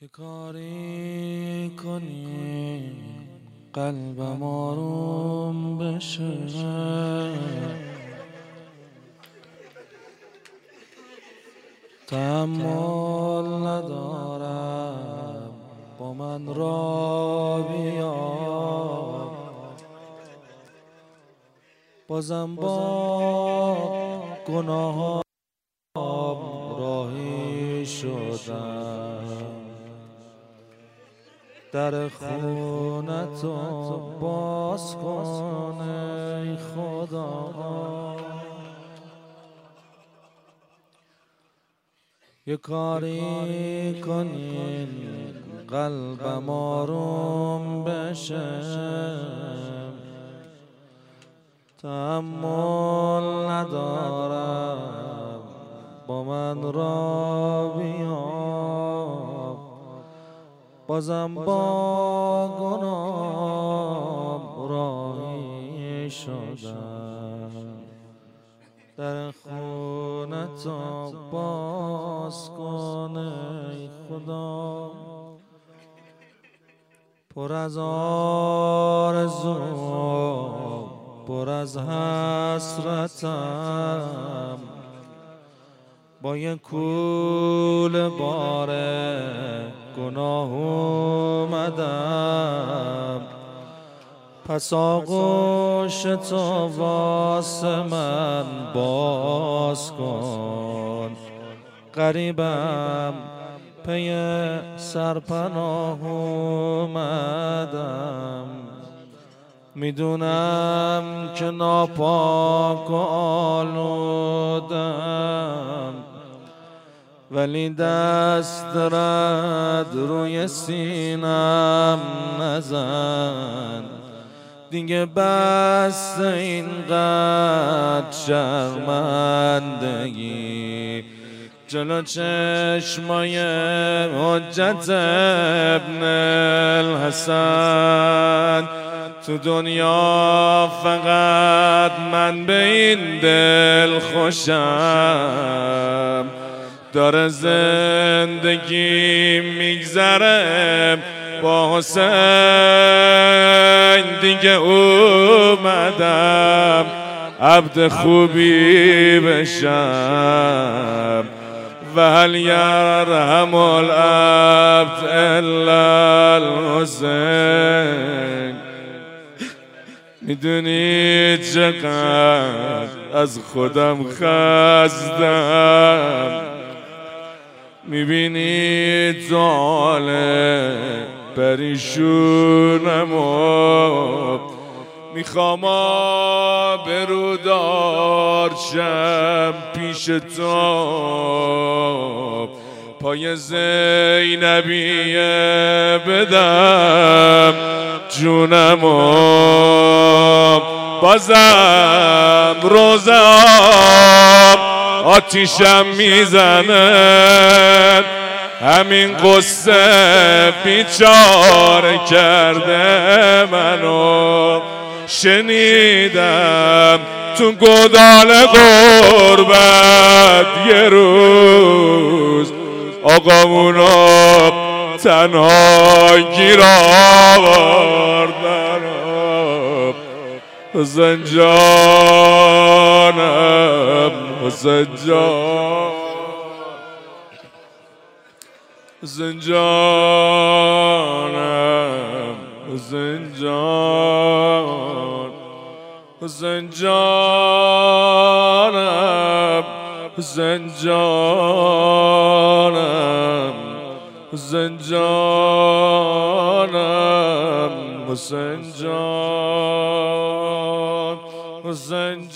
یه کاری کنی قلبم آروم بشه. تحمل ندارم با من را بیا. بازم با گناه راهی شدم. در خونتو باز کن ای خدا. یه کاری کنین قلبم آروم بشه. تحمل ندارم با من را بیا بازم با گناه راهی شدم. در خونتا باز کن خدا. پر از آرزو پر از حسرتم. با یه کول باره گناه اومدم. پس آغوش تو واسه من باز کن. قریبم پی سرپناه اومدم. می‌دونم که ناپاک و آلودم. ولی دست رد روی سینم نزن. دیگه بس اینقدر شرمندگی. جلو چشمای حجت ابن الحسن. تو دنیا فقط من به این دل خوشم. داره زندگی میگذره. با حسین دیگه اومدم. عبد خوبی بشم. و هل یرحم العبد الا الحسین. می‌دونی چقدر از خودم خستم. می‌بینی جاله پریشونم و می‌خوام برودار شم پیش تو. پای زینبیه بدم جونم و بازم روزه آتیشم می‌زنه. همین قصه بیچاره کرده منو. شنیدم تو گدال غربت یه روز آقامونو تنها گیر آوردن حسین جانم حسین جان حسین جانم حسین جان حسین